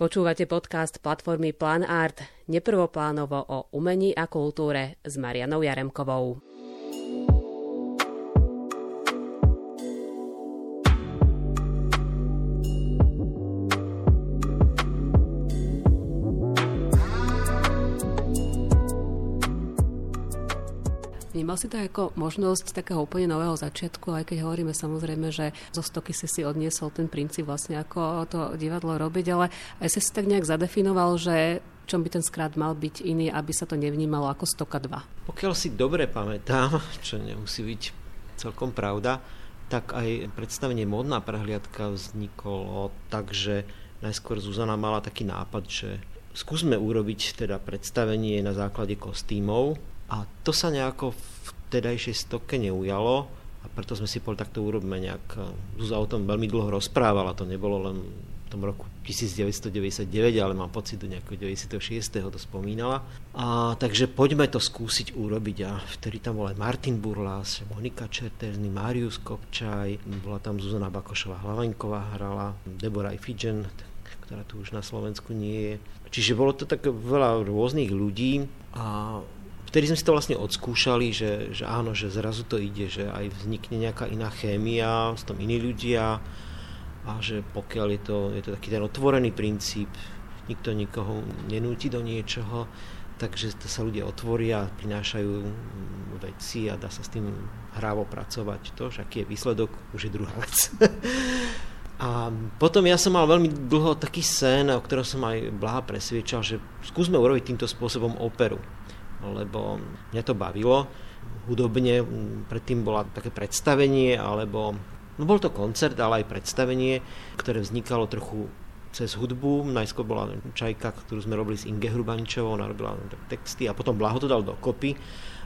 Počúvate podcast platformy Plan Art, neprvoplánovo o umení a kultúre s Marianou Jaremkovou. Vnímal si to ako možnosť takého úplne nového začiatku, aj keď hovoríme samozrejme, že zo stoky si si odniesol ten princíp vlastne, ako to divadlo robiť, ale aj si si tak nejak zadefinoval, že čom by ten skrát mal byť iný, aby sa to nevnímalo ako stoka 2. Pokiaľ si dobre pamätám, čo nemusí byť celkom pravda, tak aj predstavenie Modná prehliadka vzniklo tak, že najskôr Zuzana mala taký nápad, že skúsme urobiť teda predstavenie na základe kostýmov a to sa nejako v tedajšej stoke neujalo a preto sme si povedali, tak to urobíme nejak. Zuzá o tom veľmi dlho rozprávala, to nebolo len v tom roku 1999, ale mám pocit, do nejakého 96. to spomínala. A, takže poďme to skúsiť urobiť a vtedy tam bol aj Martin Burlas, Monika Čertezny, Marius Kopčaj, bola tam Zuzana Bakošová Hlavenková hrala, Deborah Fidgen, ktorá tu už na Slovensku nie je. Čiže bolo to tak veľa rôznych ľudí a vtedy sme si to vlastne odskúšali, že, že áno, že zrazu to ide, že aj vznikne nejaká iná chémia, s tom iní ľudia a že pokiaľ je to, je to taký ten otvorený princíp, nikto nikoho nenúti do niečoho, takže to sa ľudia otvoria, prinášajú veci a dá sa s tým hrávo pracovať. To, že aký je výsledok, už je druhá vec. A potom ja som mal veľmi dlho taký sen, o ktorom som aj Blaha presviečal, že skúsme urobiť týmto spôsobom operu lebo mňa to bavilo. Hudobne predtým bola také predstavenie, alebo no bol to koncert, ale aj predstavenie, ktoré vznikalo trochu cez hudbu. Najskôr bola čajka, ktorú sme robili s Inge Hrubaničovou, ona robila texty a potom Blaho to dal dokopy.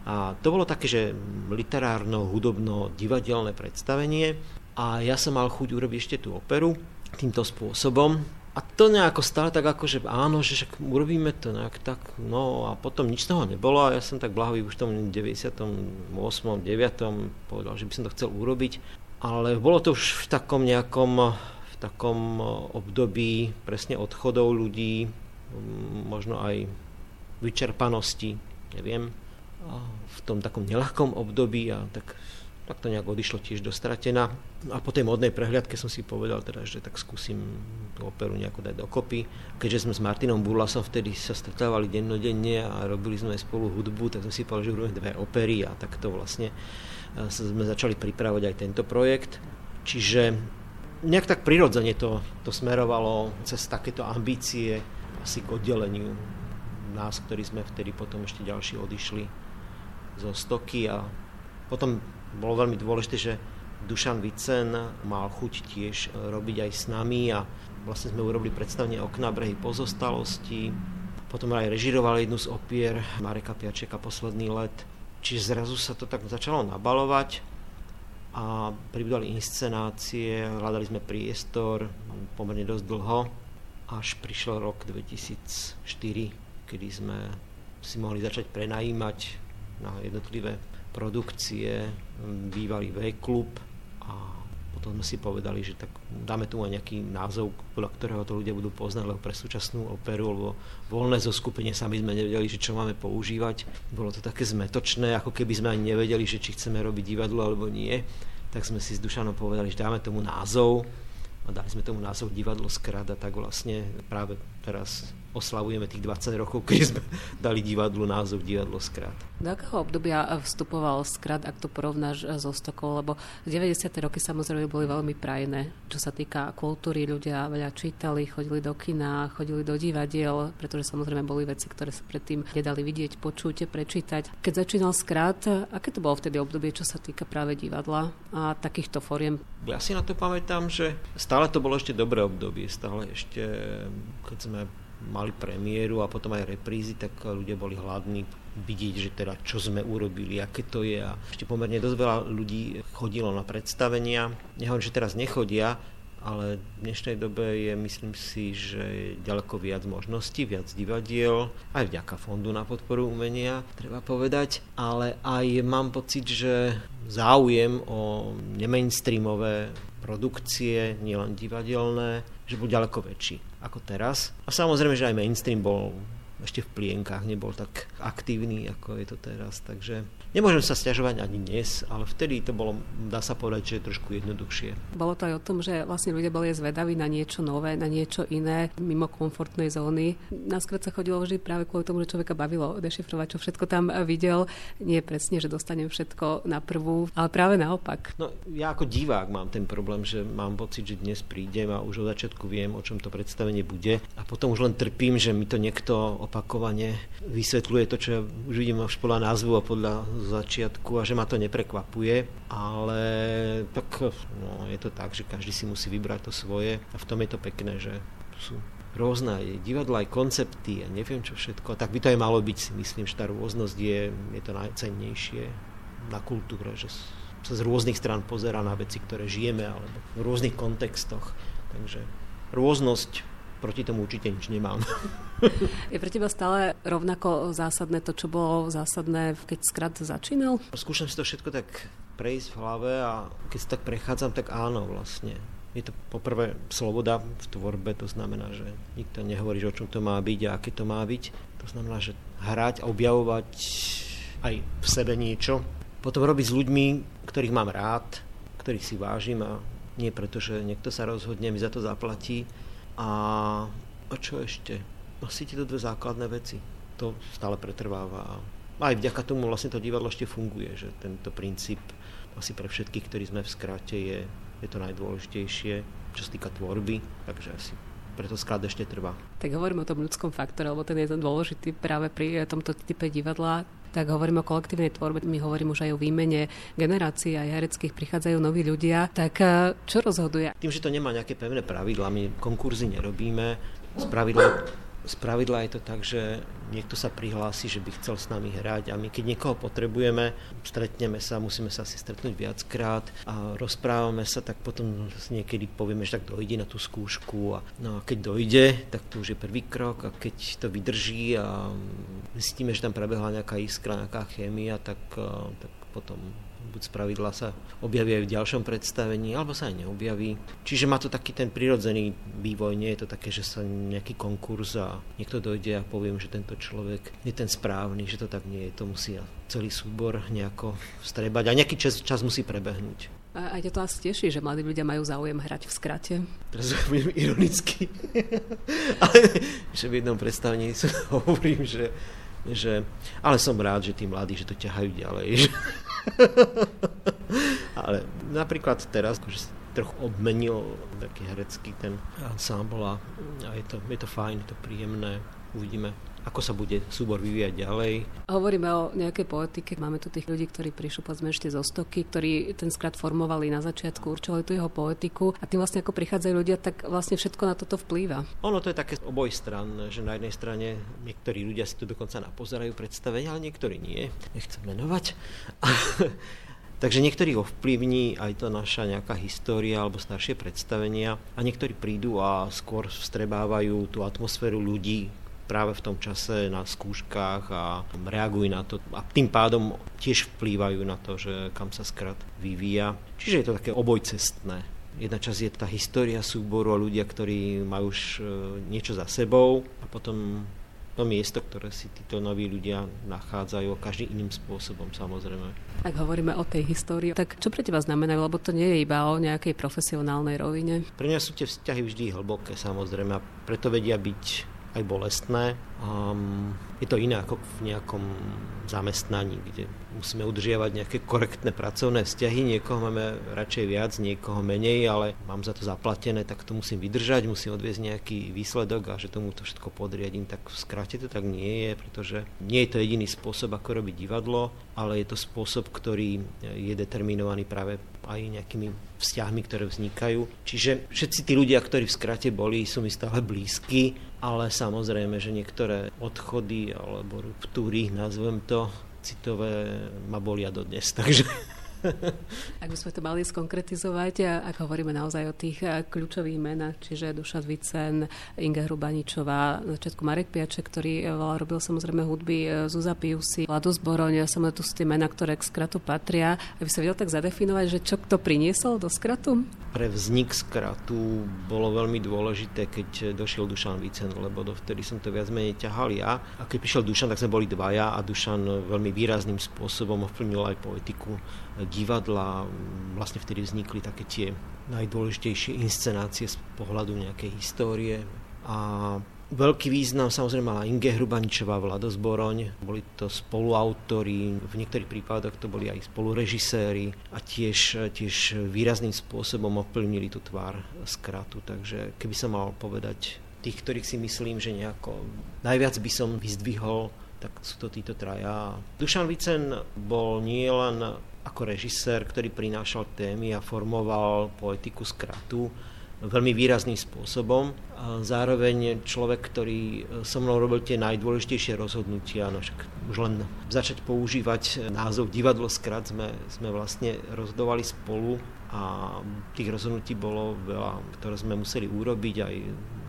A to bolo také, že literárno, hudobno, divadelné predstavenie a ja som mal chuť urobiť ešte tú operu týmto spôsobom a to nejako stále tak ako, že áno, že však urobíme to nejak tak, no a potom nič toho nebolo a ja som tak blahový už v tom 98. 9. povedal, že by som to chcel urobiť, ale bolo to už v takom nejakom v takom období presne odchodov ľudí, možno aj vyčerpanosti, neviem, v tom takom nelahkom období a tak tak to nejak odišlo tiež do stratená. A po tej modnej prehliadke som si povedal teda, že tak skúsim tú operu nejako dať dokopy. Keďže sme s Martinom Burlasom vtedy sa stretávali dennodenne a robili sme aj spolu hudbu, tak som si povedal, že urobíme dve opery a tak to vlastne e, sme začali pripravovať aj tento projekt. Čiže nejak tak prirodzene to, to smerovalo cez takéto ambície asi k oddeleniu nás, ktorí sme vtedy potom ešte ďalší odišli zo stoky a potom bolo veľmi dôležité, že Dušan Vicen mal chuť tiež e, robiť aj s nami a vlastne sme urobili predstavenie Okna brehy pozostalosti. Potom aj režiroval jednu z opier Mareka Piačeka Posledný let. Čiže zrazu sa to tak začalo nabalovať a pribudali inscenácie, hľadali sme priestor pomerne dosť dlho, až prišiel rok 2004, kedy sme si mohli začať prenajímať na jednotlivé produkcie, bývalý V-klub a potom sme si povedali, že tak dáme tu aj nejaký názov, podľa ktorého to ľudia budú poznať, lebo pre súčasnú operu, alebo voľné zoskupenie sami sme nevedeli, že čo máme používať. Bolo to také zmetočné, ako keby sme ani nevedeli, že či chceme robiť divadlo alebo nie. Tak sme si s Dušanom povedali, že dáme tomu názov a dali sme tomu názov Divadlo Skrad a tak vlastne práve teraz oslavujeme tých 20 rokov, keď sme dali divadlu názov Divadlo Skrat. Do akého obdobia vstupoval Skrat, ak to porovnáš so Stokou? Lebo 90. roky samozrejme boli veľmi prajné, čo sa týka kultúry. Ľudia veľa čítali, chodili do kina, chodili do divadiel, pretože samozrejme boli veci, ktoré sa predtým nedali vidieť, počuť, prečítať. Keď začínal Skrat, aké to bolo vtedy obdobie, čo sa týka práve divadla a takýchto foriem? Ja si na to pamätám, že stále to bolo ešte dobré obdobie, stále ešte, keď sme mali premiéru a potom aj reprízy, tak ľudia boli hladní vidieť, že teda čo sme urobili, aké to je. A ešte pomerne dosť veľa ľudí chodilo na predstavenia. Nehovorím, že teraz nechodia, ale v dnešnej dobe je, myslím si, že ďaleko viac možností, viac divadiel, aj vďaka Fondu na podporu umenia, treba povedať, ale aj mám pocit, že záujem o nemainstreamové produkcie, nielen divadelné, že bol ďaleko väčší ako teraz. A samozrejme, že aj mainstream bol ešte v plienkách, nebol tak aktívny, ako je to teraz. Takže Nemôžem sa stiažovať ani dnes, ale vtedy to bolo, dá sa povedať, že je trošku jednoduchšie. Bolo to aj o tom, že vlastne ľudia boli zvedaví na niečo nové, na niečo iné, mimo komfortnej zóny. Naskrat sa chodilo vždy práve kvôli tomu, že človeka bavilo dešifrovať, čo všetko tam videl. Nie presne, že dostanem všetko na prvú, ale práve naopak. No, ja ako divák mám ten problém, že mám pocit, že dnes prídem a už od začiatku viem, o čom to predstavenie bude a potom už len trpím, že mi to niekto opakovane vysvetľuje to, čo ja už vidím už podľa názvu a podľa začiatku a že ma to neprekvapuje, ale tak no, je to tak, že každý si musí vybrať to svoje a v tom je to pekné, že sú rôzne aj divadla, aj koncepty a neviem čo všetko. Tak by to aj malo byť, si myslím, že tá rôznosť je, je to najcennejšie na kultúre, že sa z rôznych strán pozera na veci, ktoré žijeme, alebo v rôznych kontextoch. Takže rôznosť proti tomu určite nič nemám. Je pre teba stále rovnako zásadné to, čo bolo zásadné, keď skrat začínal? Skúšam si to všetko tak prejsť v hlave a keď si tak prechádzam, tak áno vlastne. Je to poprvé sloboda v tvorbe, to znamená, že nikto nehovorí, o čom to má byť a aké to má byť. To znamená, že hrať a objavovať aj v sebe niečo. Potom robiť s ľuďmi, ktorých mám rád, ktorých si vážim a nie preto, že niekto sa rozhodne, mi za to zaplatí, a, a čo ešte? Asi tieto dve základné veci. To stále pretrváva. A aj vďaka tomu vlastne to divadlo ešte funguje, že tento princíp asi pre všetkých, ktorí sme v skráte, je, je to najdôležitejšie, čo sa týka tvorby, takže asi preto sklad ešte trvá. Tak hovoríme o tom ľudskom faktore, lebo ten je dôležitý práve pri tomto type divadla tak hovorím o kolektívnej tvorbe, my hovorím už aj o výmene generácií aj hereckých, prichádzajú noví ľudia, tak eh, čo rozhoduje? Tým, že to nemá nejaké pevné pravidla, my konkurzy nerobíme, z pravidla z pravidla je to tak, že niekto sa prihlási, že by chcel s nami hrať a my keď niekoho potrebujeme, stretneme sa, musíme sa asi stretnúť viackrát a rozprávame sa, tak potom niekedy povieme, že tak dojde na tú skúšku a, no a keď dojde, tak to už je prvý krok a keď to vydrží a zistíme, že tam prebehla nejaká iskra, nejaká chémia, tak, tak potom buď z pravidla sa objaví aj v ďalšom predstavení, alebo sa aj neobjaví. Čiže má to taký ten prirodzený vývoj, nie je to také, že sa nejaký konkurs a niekto dojde a poviem, že tento človek je ten správny, že to tak nie je, to musí celý súbor nejako strebať a nejaký čas, čas musí prebehnúť. A aj to asi teší, že mladí ľudia majú záujem hrať v skrate. Teraz budem ironicky. ale že v jednom predstavení hovorím, že, že ale som rád, že tí mladí, že to ťahajú ďalej. Že Ale napríklad teraz, akože trochu obmenil taký herecký ten ensemble a je to, je to fajn, je to príjemné, uvidíme ako sa bude súbor vyvíjať ďalej. Hovoríme o nejakej poetike. Máme tu tých ľudí, ktorí prišli povedzme ešte zo stoky, ktorí ten skrat formovali na začiatku, určovali tú jeho poetiku a tým vlastne ako prichádzajú ľudia, tak vlastne všetko na toto vplýva. Ono to je také oboj stran, že na jednej strane niektorí ľudia si tu dokonca napozerajú predstavenia, ale niektorí nie. Nechcem menovať. Takže niektorých ovplyvní aj to naša nejaká história alebo staršie predstavenia a niektorí prídu a skôr vstrebávajú tú atmosféru ľudí, práve v tom čase na skúškach a reagujú na to a tým pádom tiež vplývajú na to, že kam sa skrat vyvíja. Čiže je to také obojcestné. Jedna časť je tá história súboru a ľudia, ktorí majú už e, niečo za sebou a potom to miesto, ktoré si títo noví ľudia nachádzajú každý iným spôsobom samozrejme. Ak hovoríme o tej histórii, tak čo pre teba znamenajú, lebo to nie je iba o nejakej profesionálnej rovine? Pre mňa sú tie vzťahy vždy hlboké samozrejme a preto vedia byť aj bolestné. Um, je to iné ako v nejakom zamestnaní, kde musíme udržiavať nejaké korektné pracovné vzťahy. Niekoho máme radšej viac, niekoho menej, ale mám za to zaplatené, tak to musím vydržať, musím odviezť nejaký výsledok a že tomu to všetko podriadím, tak v skráte to tak nie je, pretože nie je to jediný spôsob, ako robiť divadlo, ale je to spôsob, ktorý je determinovaný práve aj nejakými vzťahmi, ktoré vznikajú. Čiže všetci tí ľudia, ktorí v skrate boli, sú mi stále blízki, ale samozrejme, že niektoré odchody alebo ruptúry, nazvem to, citové ma bolia dodnes. Takže Ak by sme to mali skonkretizovať, ak hovoríme naozaj o tých eh, kľúčových menách, čiže Dušan Vicen, Inga Hrubaničová, na začiatku Marek Piače, ktorý eh, veľa robil samozrejme hudby, eh, Zuza Piusi, Vlado Zboroň, samozrejme tu sú tie mená, ktoré k skratu patria. Aby sa vedel tak zadefinovať, že čo kto priniesol do skratu? Pre vznik skratu bolo veľmi dôležité, keď došiel Dušan Vicen, lebo dovtedy som to viac menej ťahal ja. A keď prišiel Dušan, tak sme boli dvaja a Dušan veľmi výrazným spôsobom ovplyvnil aj poetiku divadla. Vlastne vtedy vznikli také tie najdôležitejšie inscenácie z pohľadu nejakej histórie. A Veľký význam samozrejme mala Inge Hrubaničová, Vlado Zboroň. Boli to spoluautori, v niektorých prípadoch to boli aj spolurežiséri a tiež, tiež výrazným spôsobom ovplyvnili tú tvár skratu. Takže keby som mal povedať tých, ktorých si myslím, že nejako najviac by som vyzdvihol, tak sú to títo traja. Dušan Vicen bol nie len ako režisér, ktorý prinášal témy a formoval poetiku skratu veľmi výrazným spôsobom. A zároveň človek, ktorý so mnou robil tie najdôležitejšie rozhodnutia, no však už len začať používať názov divadlo skrat sme, sme vlastne rozhodovali spolu a tých rozhodnutí bolo veľa, ktoré sme museli urobiť aj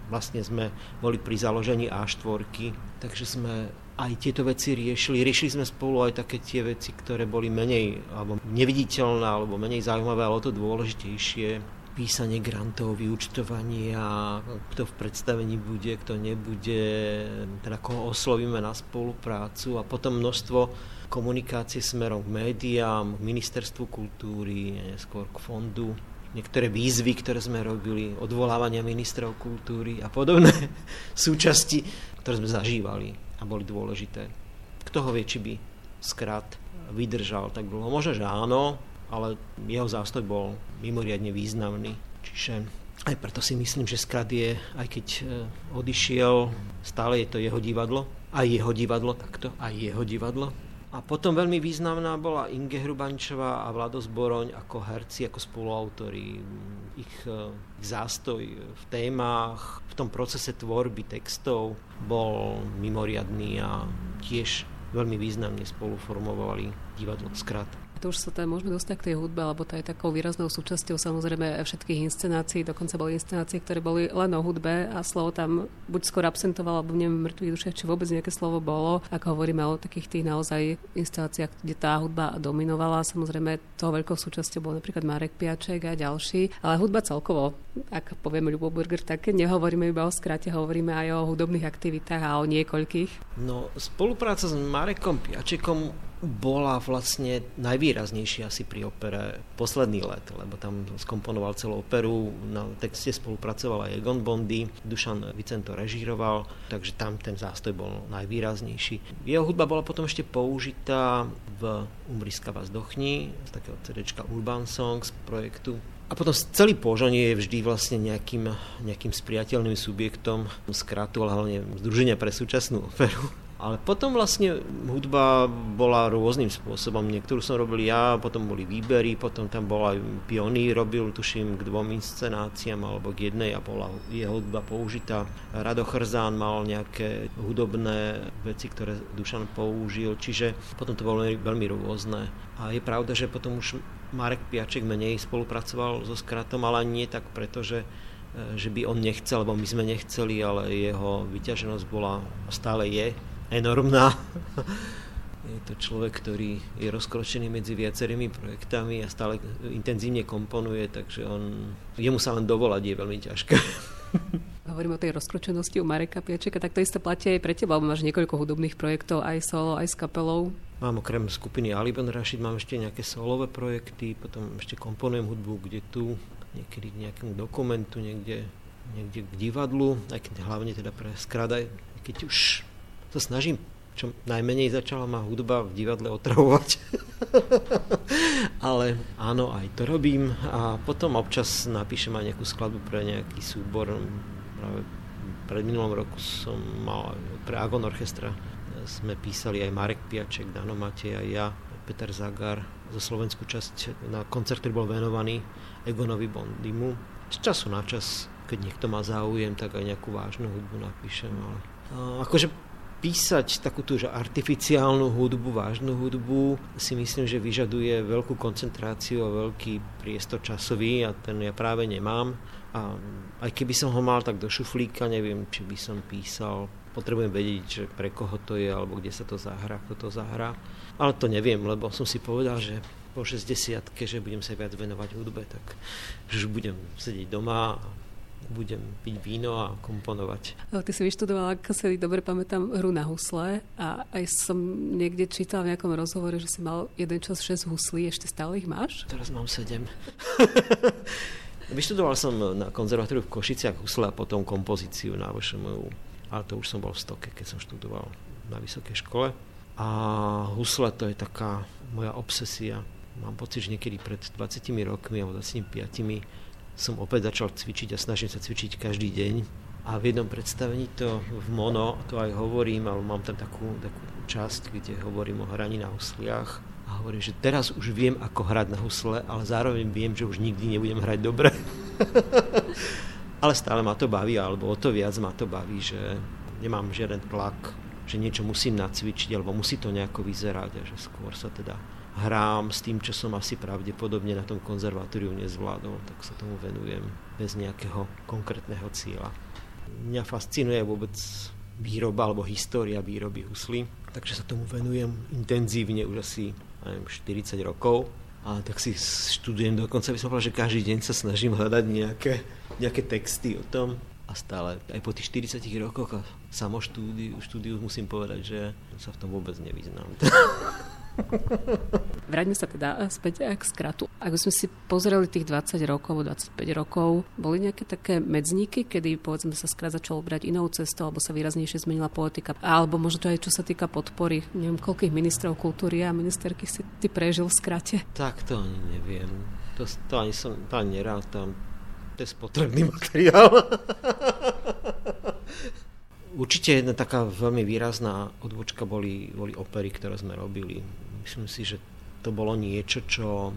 vlastne sme boli pri založení A4, takže sme aj tieto veci riešili. Riešili sme spolu aj také tie veci, ktoré boli menej alebo neviditeľné alebo menej zaujímavé, ale to dôležitejšie. Písanie grantov, vyučtovanie a kto v predstavení bude, kto nebude, teda koho oslovíme na spoluprácu a potom množstvo komunikácie smerom k médiám, k ministerstvu kultúry, neskôr k fondu. Niektoré výzvy, ktoré sme robili, odvolávania ministrov kultúry a podobné súčasti, ktoré sme zažívali a boli dôležité. Kto ho vie, či by skrat vydržal tak dlho? Možno, že áno, ale jeho zástoj bol mimoriadne významný. Čiže aj preto si myslím, že skrat je, aj keď e, odišiel, stále je to jeho divadlo. Aj jeho divadlo, takto, aj jeho divadlo a potom veľmi významná bola Inge Hrubančová a Vlado Zboroň ako herci, ako spoluautori. Ich, eh, ich zástoj v témach, v tom procese tvorby textov bol mimoriadný a tiež veľmi významne spoluformovali divadlo Skrat to už sa tam môžeme dostať k tej hudbe, lebo to je takou výraznou súčasťou samozrejme všetkých inscenácií. Dokonca boli inscenácie, ktoré boli len o hudbe a slovo tam buď skôr absentovalo, alebo neviem, mŕtvych dušiach, či vôbec nejaké slovo bolo. Ako hovoríme o takých tých naozaj inscenáciách, kde tá hudba dominovala, samozrejme toho veľkou súčasťou bol napríklad Marek Piaček a ďalší, ale hudba celkovo, ak povieme Ľubo Burger, tak nehovoríme iba o skrate, hovoríme aj o hudobných aktivitách a o niekoľkých. No, spolupráca s Marekom Piačekom bola vlastne najvýraznejšia asi pri opere Posledný let, lebo tam skomponoval celú operu, na texte spolupracoval aj Egon Bondy, Dušan Vicento režíroval, takže tam ten zástoj bol najvýraznejší. Jeho hudba bola potom ešte použitá v Umriska vás dochni, z takého CDčka Urban Songs projektu a potom celý Požon je vždy vlastne nejakým, nejakým spriateľným subjektom skratu, ale hlavne Združenia pre súčasnú operu. Ale potom vlastne hudba bola rôznym spôsobom. Niektorú som robil ja, potom boli výbery, potom tam bol aj pionír, robil tuším k dvom inscenáciám alebo k jednej a bola jeho hudba použitá. Rado Chrzán mal nejaké hudobné veci, ktoré Dušan použil, čiže potom to bolo veľmi rôzne. A je pravda, že potom už Marek Piaček menej spolupracoval so Skratom, ale nie tak preto, že že by on nechcel, lebo my sme nechceli, ale jeho vyťaženosť bola, stále je enormná. Je to človek, ktorý je rozkročený medzi viacerými projektami a stále intenzívne komponuje, takže on, jemu sa len dovolať je veľmi ťažké. Hovorím o tej rozkročenosti u Mareka Piačeka, tak to isté platí aj pre teba, máš niekoľko hudobných projektov, aj solo, aj s kapelou. Mám okrem skupiny Ali Ben Rashid, mám ešte nejaké solové projekty, potom ešte komponujem hudbu kde tu, niekedy k nejakému dokumentu, niekde, niekde k divadlu, aj keď hlavne teda pre skradaj, keď už sa snažím čo najmenej začala ma hudba v divadle otravovať. Ale áno, aj to robím a potom občas napíšem aj nejakú skladbu pre nejaký súbor. Práve pred minulom roku som mal pre Agon Orchestra sme písali aj Marek Piaček, Dano Matej a ja, Peter Zagar zo slovenskú časť na koncert, ktorý bol venovaný Egonovi Bondimu. Z času na čas, keď niekto má záujem, tak aj nejakú vážnu hudbu napíšem. Ale, akože písať takúto že artificiálnu hudbu, vážnu hudbu si myslím, že vyžaduje veľkú koncentráciu a veľký priestor časový a ten ja práve nemám. A aj keby som ho mal tak do šuflíka, neviem, či by som písal. Potrebujem vedieť, že pre koho to je, alebo kde sa to zahrá, kto to zahrá. Ale to neviem, lebo som si povedal, že po 60 že budem sa viac venovať hudbe, tak už budem sedieť doma a budem piť víno a komponovať. Ty si vyštudovala, ako sa dobre pamätám, hru na husle a aj som niekde čítal v nejakom rozhovore, že si mal jeden čas 6 huslí, ešte stále ich máš? Teraz mám 7. Vyštudoval som na konzervatóriu v Košiciach husle a potom kompozíciu na VŠMU, ale to už som bol v Stoke, keď som študoval na vysokej škole. A husle to je taká moja obsesia. Mám pocit, že niekedy pred 20 rokmi alebo 25 som opäť začal cvičiť a snažím sa cvičiť každý deň. A v jednom predstavení to v mono, to aj hovorím, ale mám tam takú, takú časť, kde hovorím o hraní na husliach. A hovorím, že teraz už viem, ako hrať na husle, ale zároveň viem, že už nikdy nebudem hrať dobre. ale stále ma to baví, alebo o to viac ma to baví, že nemám žiaden tlak, že niečo musím nacvičiť, alebo musí to nejako vyzerať a že skôr sa teda hrám s tým, čo som asi pravdepodobne na tom konzervatóriu nezvládol, tak sa tomu venujem bez nejakého konkrétneho cieľa. Mňa fascinuje vôbec výroba alebo história výroby husly, takže sa tomu venujem intenzívne už asi neviem, 40 rokov a tak si študujem dokonca, by som povedal, že každý deň sa snažím hľadať nejaké, nejaké texty o tom a stále aj po tých 40 rokoch a samo štúdiu, štúdiu musím povedať, že sa v tom vôbec nevyznám. Vráťme sa teda späť k skratu. Ak sme si pozreli tých 20 rokov, 25 rokov, boli nejaké také medzníky, kedy povedzme sa skrat začal brať inou cestou, alebo sa výraznejšie zmenila politika, alebo možno to aj čo sa týka podpory, neviem, koľkých ministrov kultúry a ministerky si ty prežil v skrate? Tak to ani neviem. To, to ani som, to ani nerátam. To je spotrebný materiál. Určite jedna taká veľmi výrazná odbočka boli, boli opery, ktoré sme robili. Myslím si, že to bolo niečo, čo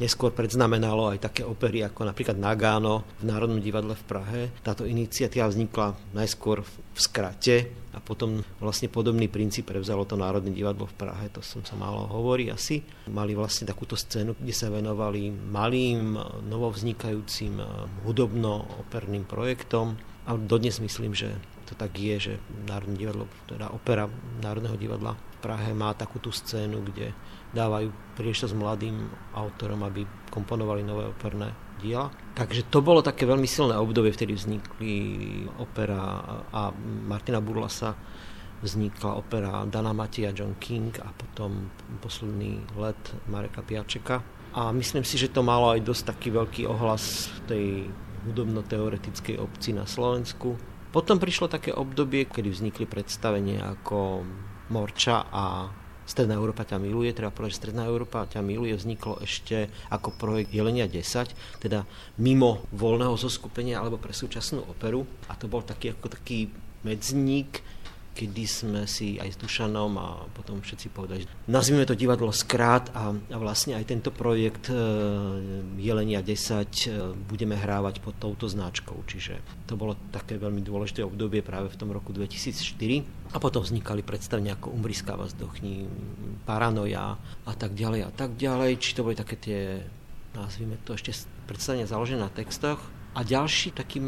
neskôr predznamenalo aj také opery ako napríklad Nagano v Národnom divadle v Prahe. Táto iniciatíva vznikla najskôr v skrate a potom vlastne podobný princíp prevzalo to Národné divadlo v Prahe, to som sa málo hovorí asi. Mali vlastne takúto scénu, kde sa venovali malým, novovznikajúcim hudobno-operným projektom a dodnes myslím, že to tak je, že Národné divadlo, teda opera Národného divadla v Prahe má takúto scénu, kde dávajú príležitosť mladým autorom, aby komponovali nové operné diela. Takže to bolo také veľmi silné obdobie, vtedy vznikli opera a Martina Burlasa vznikla opera Dana Matia, John King a potom posledný let Mareka Piačeka. A myslím si, že to malo aj dosť taký veľký ohlas v tej hudobno-teoretickej obci na Slovensku potom prišlo také obdobie, kedy vznikli predstavenia ako Morča a Stredná Európa ťa miluje, treba povedať, že Stredná Európa ťa miluje vzniklo ešte ako projekt Jelenia 10, teda mimo voľného zoskupenia alebo pre súčasnú operu. A to bol taký ako taký medzník, kedy sme si aj s Dušanom a potom všetci povedali, že nazvime to divadlo Skrát a, a vlastne aj tento projekt e, Jelenia 10 e, budeme hrávať pod touto značkou. Čiže to bolo také veľmi dôležité obdobie práve v tom roku 2004. A potom vznikali predstavenia ako Umbriská vás dochní, Paranoja a tak ďalej a tak ďalej. Či to boli také tie, nazvime to ešte predstavenia založené na textoch, a ďalší taký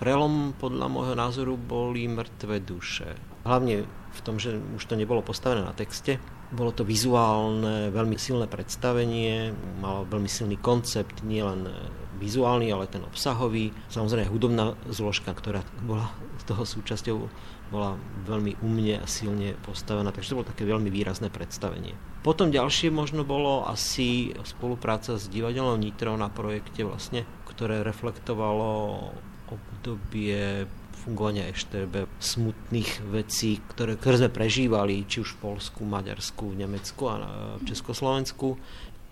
prelom podľa môjho názoru boli mŕtve duše. Hlavne v tom, že už to nebolo postavené na texte. Bolo to vizuálne, veľmi silné predstavenie, malo veľmi silný koncept, nielen vizuálny, ale ten obsahový. Samozrejme hudobná zložka, ktorá bola z toho súčasťou, bola veľmi umne a silne postavená, takže to bolo také veľmi výrazné predstavenie. Potom ďalšie možno bolo asi spolupráca s divadelom Nitro na projekte vlastne ktoré reflektovalo obdobie fungovania EŠTB, smutných vecí, ktoré, ktoré sme prežívali, či už v Polsku, Maďarsku, v Nemecku a v Československu.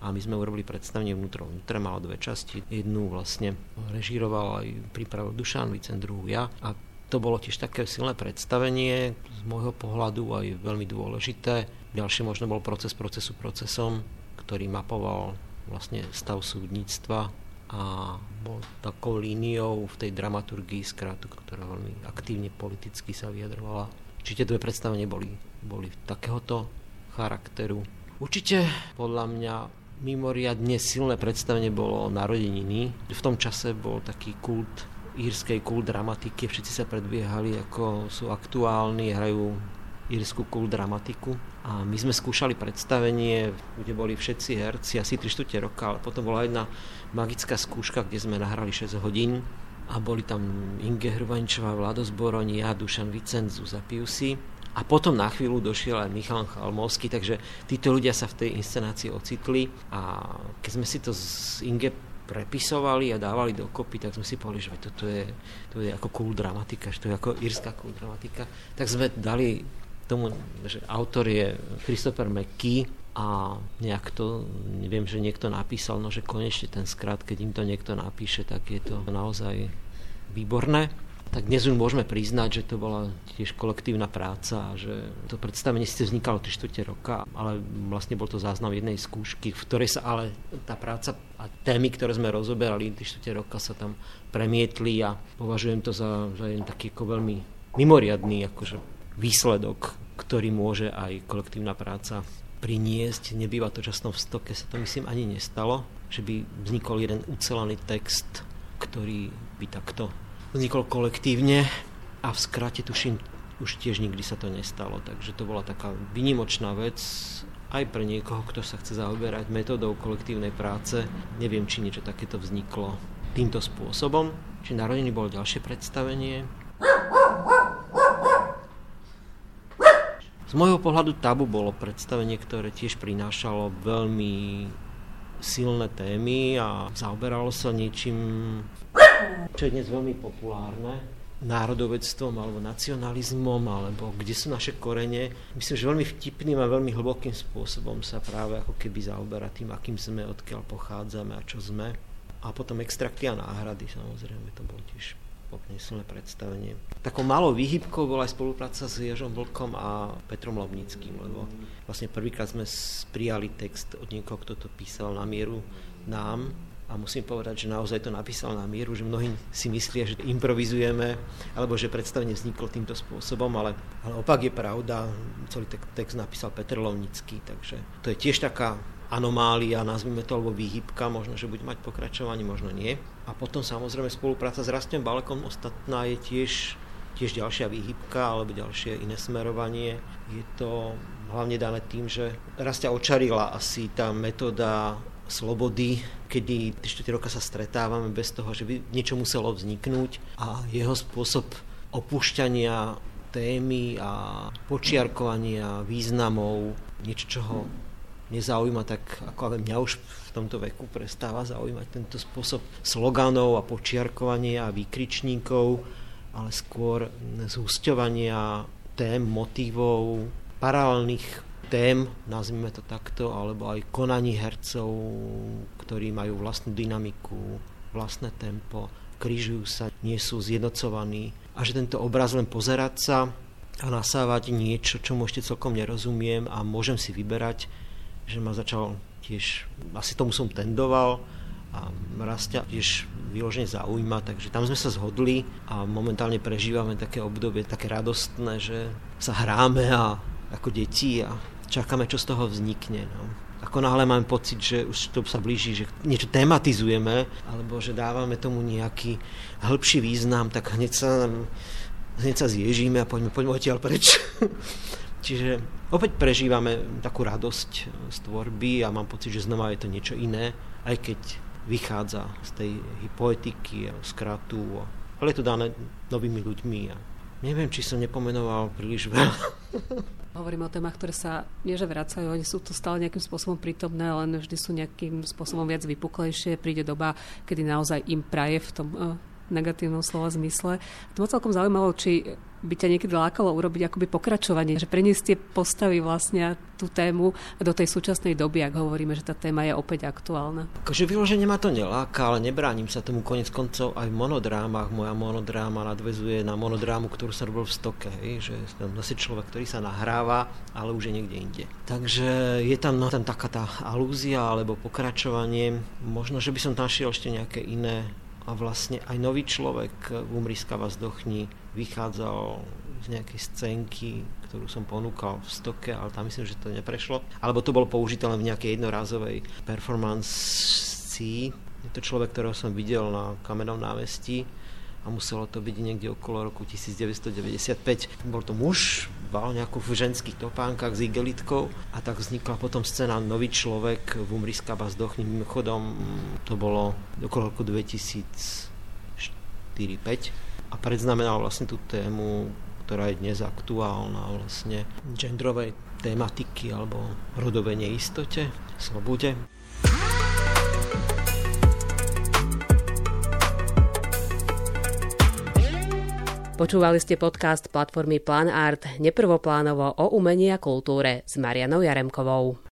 A my sme urobili predstavenie vnútro. ktoré malo dve časti. Jednu vlastne režíroval aj pripravil Dušan Vicen, druhú ja. A to bolo tiež také silné predstavenie, z môjho pohľadu aj veľmi dôležité. Ďalšie možno bol proces procesu procesom, ktorý mapoval vlastne stav súdnictva a bol takou líniou v tej dramaturgii skrátu, ktorá veľmi aktívne politicky sa vyjadrovala či tie dve predstavenia boli, boli takéhoto charakteru. Určite podľa mňa mimoriadne silné predstavenie bolo narodeniny. V tom čase bol taký kult írskej kult dramatiky, všetci sa predbiehali, ako sú aktuálni, hrajú írsku kult dramatiku. A my sme skúšali predstavenie, kde boli všetci herci, asi 3 čtvrte roka, ale potom bola jedna magická skúška, kde sme nahrali 6 hodín a boli tam Inge Hruvaničová, Vlado Zboroni, ja, Dušan Vicenzu, Zapiusi a potom na chvíľu došiel aj Michal Chalmovský, takže títo ľudia sa v tej inscenácii ocitli. A keď sme si to z Inge prepisovali a dávali dokopy, tak sme si povedali, že toto je, to je ako cool dramatika, že to je ako írska cool dramatika. Tak sme dali tomu, že autor je Christopher McKee a nejak to, neviem, že niekto napísal, no že konečne ten skrat, keď im to niekto napíše, tak je to naozaj výborné tak dnes už môžeme priznať, že to bola tiež kolektívna práca a že to predstavenie si vznikalo 3 čtvrte roka, ale vlastne bol to záznam jednej skúšky, v ktorej sa ale tá práca a témy, ktoré sme rozoberali 3 čtvrte roka sa tam premietli a považujem to za, za jeden taký ako veľmi mimoriadný akože výsledok, ktorý môže aj kolektívna práca priniesť. Nebýva to často v stoke, sa to myslím ani nestalo, že by vznikol jeden ucelený text, ktorý by takto vznikol kolektívne a v skrate tuším, už tiež nikdy sa to nestalo, takže to bola taká vynimočná vec aj pre niekoho, kto sa chce zaoberať metodou kolektívnej práce. Neviem, či niečo takéto vzniklo týmto spôsobom. Či narodení bolo ďalšie predstavenie. Z môjho pohľadu tabu bolo predstavenie, ktoré tiež prinášalo veľmi silné témy a zaoberalo sa niečím čo je dnes veľmi populárne, národovectvom alebo nacionalizmom, alebo kde sú naše korene. Myslím, že veľmi vtipným a veľmi hlbokým spôsobom sa práve ako keby zaoberá tým, akým sme, odkiaľ pochádzame a čo sme. A potom extrakty a náhrady, samozrejme, to bolo tiež úplne silné predstavenie. Takou malou výhybkou bola aj spolupráca s Ježom Vlkom a Petrom Lobnickým, lebo vlastne prvýkrát sme prijali text od niekoho, kto to písal na mieru nám a musím povedať, že naozaj to napísal na mieru, že mnohí si myslia, že improvizujeme alebo že predstavenie vzniklo týmto spôsobom, ale, ale opak je pravda, celý text napísal Peter Lovnický, takže to je tiež taká anomália, nazvime to, alebo výhybka, možno, že bude mať pokračovanie, možno nie. A potom samozrejme spolupráca s Rastom Balekom ostatná je tiež, tiež ďalšia výhybka alebo ďalšie iné smerovanie. Je to hlavne dané tým, že Rastia očarila asi tá metóda slobody, kedy 4 roka sa stretávame bez toho, že by niečo muselo vzniknúť. A jeho spôsob opúšťania témy a počiarkovania významov, niečo, čo ho nezaujíma, tak ako mňa už v tomto veku prestáva zaujímať tento spôsob sloganov a počiarkovania a výkričníkov, ale skôr zúsťovania tém, motivov, paralelných tém, nazvime to takto, alebo aj konaní hercov, ktorí majú vlastnú dynamiku, vlastné tempo, križujú sa, nie sú zjednocovaní. A že tento obraz len pozerať sa a nasávať niečo, čo ešte celkom nerozumiem a môžem si vyberať, že ma začal tiež, asi tomu som tendoval a Rastia tiež vyložene zaujíma, takže tam sme sa zhodli a momentálne prežívame také obdobie, také radostné, že sa hráme a ako deti a čakáme, čo z toho vznikne. No. Ako náhle máme pocit, že už to sa blíži, že niečo tematizujeme, alebo že dávame tomu nejaký hĺbší význam, tak hneď sa, hneď sa zježíme a poďme, poďme odtiaľ preč. Čiže opäť prežívame takú radosť z tvorby a mám pocit, že znova je to niečo iné, aj keď vychádza z tej poetiky a skratu, ale je to dané novými ľuďmi a neviem, či som nepomenoval príliš veľa. Hovorím o témach, ktoré sa nie že vracajú, oni sú tu stále nejakým spôsobom prítomné, len vždy sú nejakým spôsobom viac vypuklejšie. Príde doba, kedy naozaj im praje v tom uh, negatívnom slova zmysle. To ma celkom zaujímalo, či by ťa niekedy lákalo urobiť akoby pokračovanie, že preniesť tie postavy vlastne tú tému do tej súčasnej doby, ak hovoríme, že tá téma je opäť aktuálna. Akože vyloženie ma to neláka, ale nebránim sa tomu konec koncov aj v monodrámach. Moja monodráma nadvezuje na monodrámu, ktorú sa robil v stoke, hej, že tam zase človek, ktorý sa nahráva, ale už je niekde inde. Takže je tam, no, tam taká tá alúzia alebo pokračovanie. Možno, že by som našiel ešte nejaké iné a vlastne aj nový človek Umriska vás dochni vychádzal z nejakej scénky, ktorú som ponúkal v stoke, ale tam myslím, že to neprešlo. Alebo to bolo použité len v nejakej jednorázovej performancii. Je to človek, ktorého som videl na kamennom námestí a muselo to byť niekde okolo roku 1995. Bol to muž, mal nejakú v ženských topánkach s igelitkou a tak vznikla potom scéna Nový človek v Umriska Bazdochni. Mimochodom to bolo okolo roku 2004-2005 a predznamenal vlastne tú tému, ktorá je dnes aktuálna vlastne genderovej tematiky alebo rodovej neistote, slobode. Počúvali ste podcast platformy Plan Art neprvoplánovo o umení a kultúre s Marianou Jaremkovou.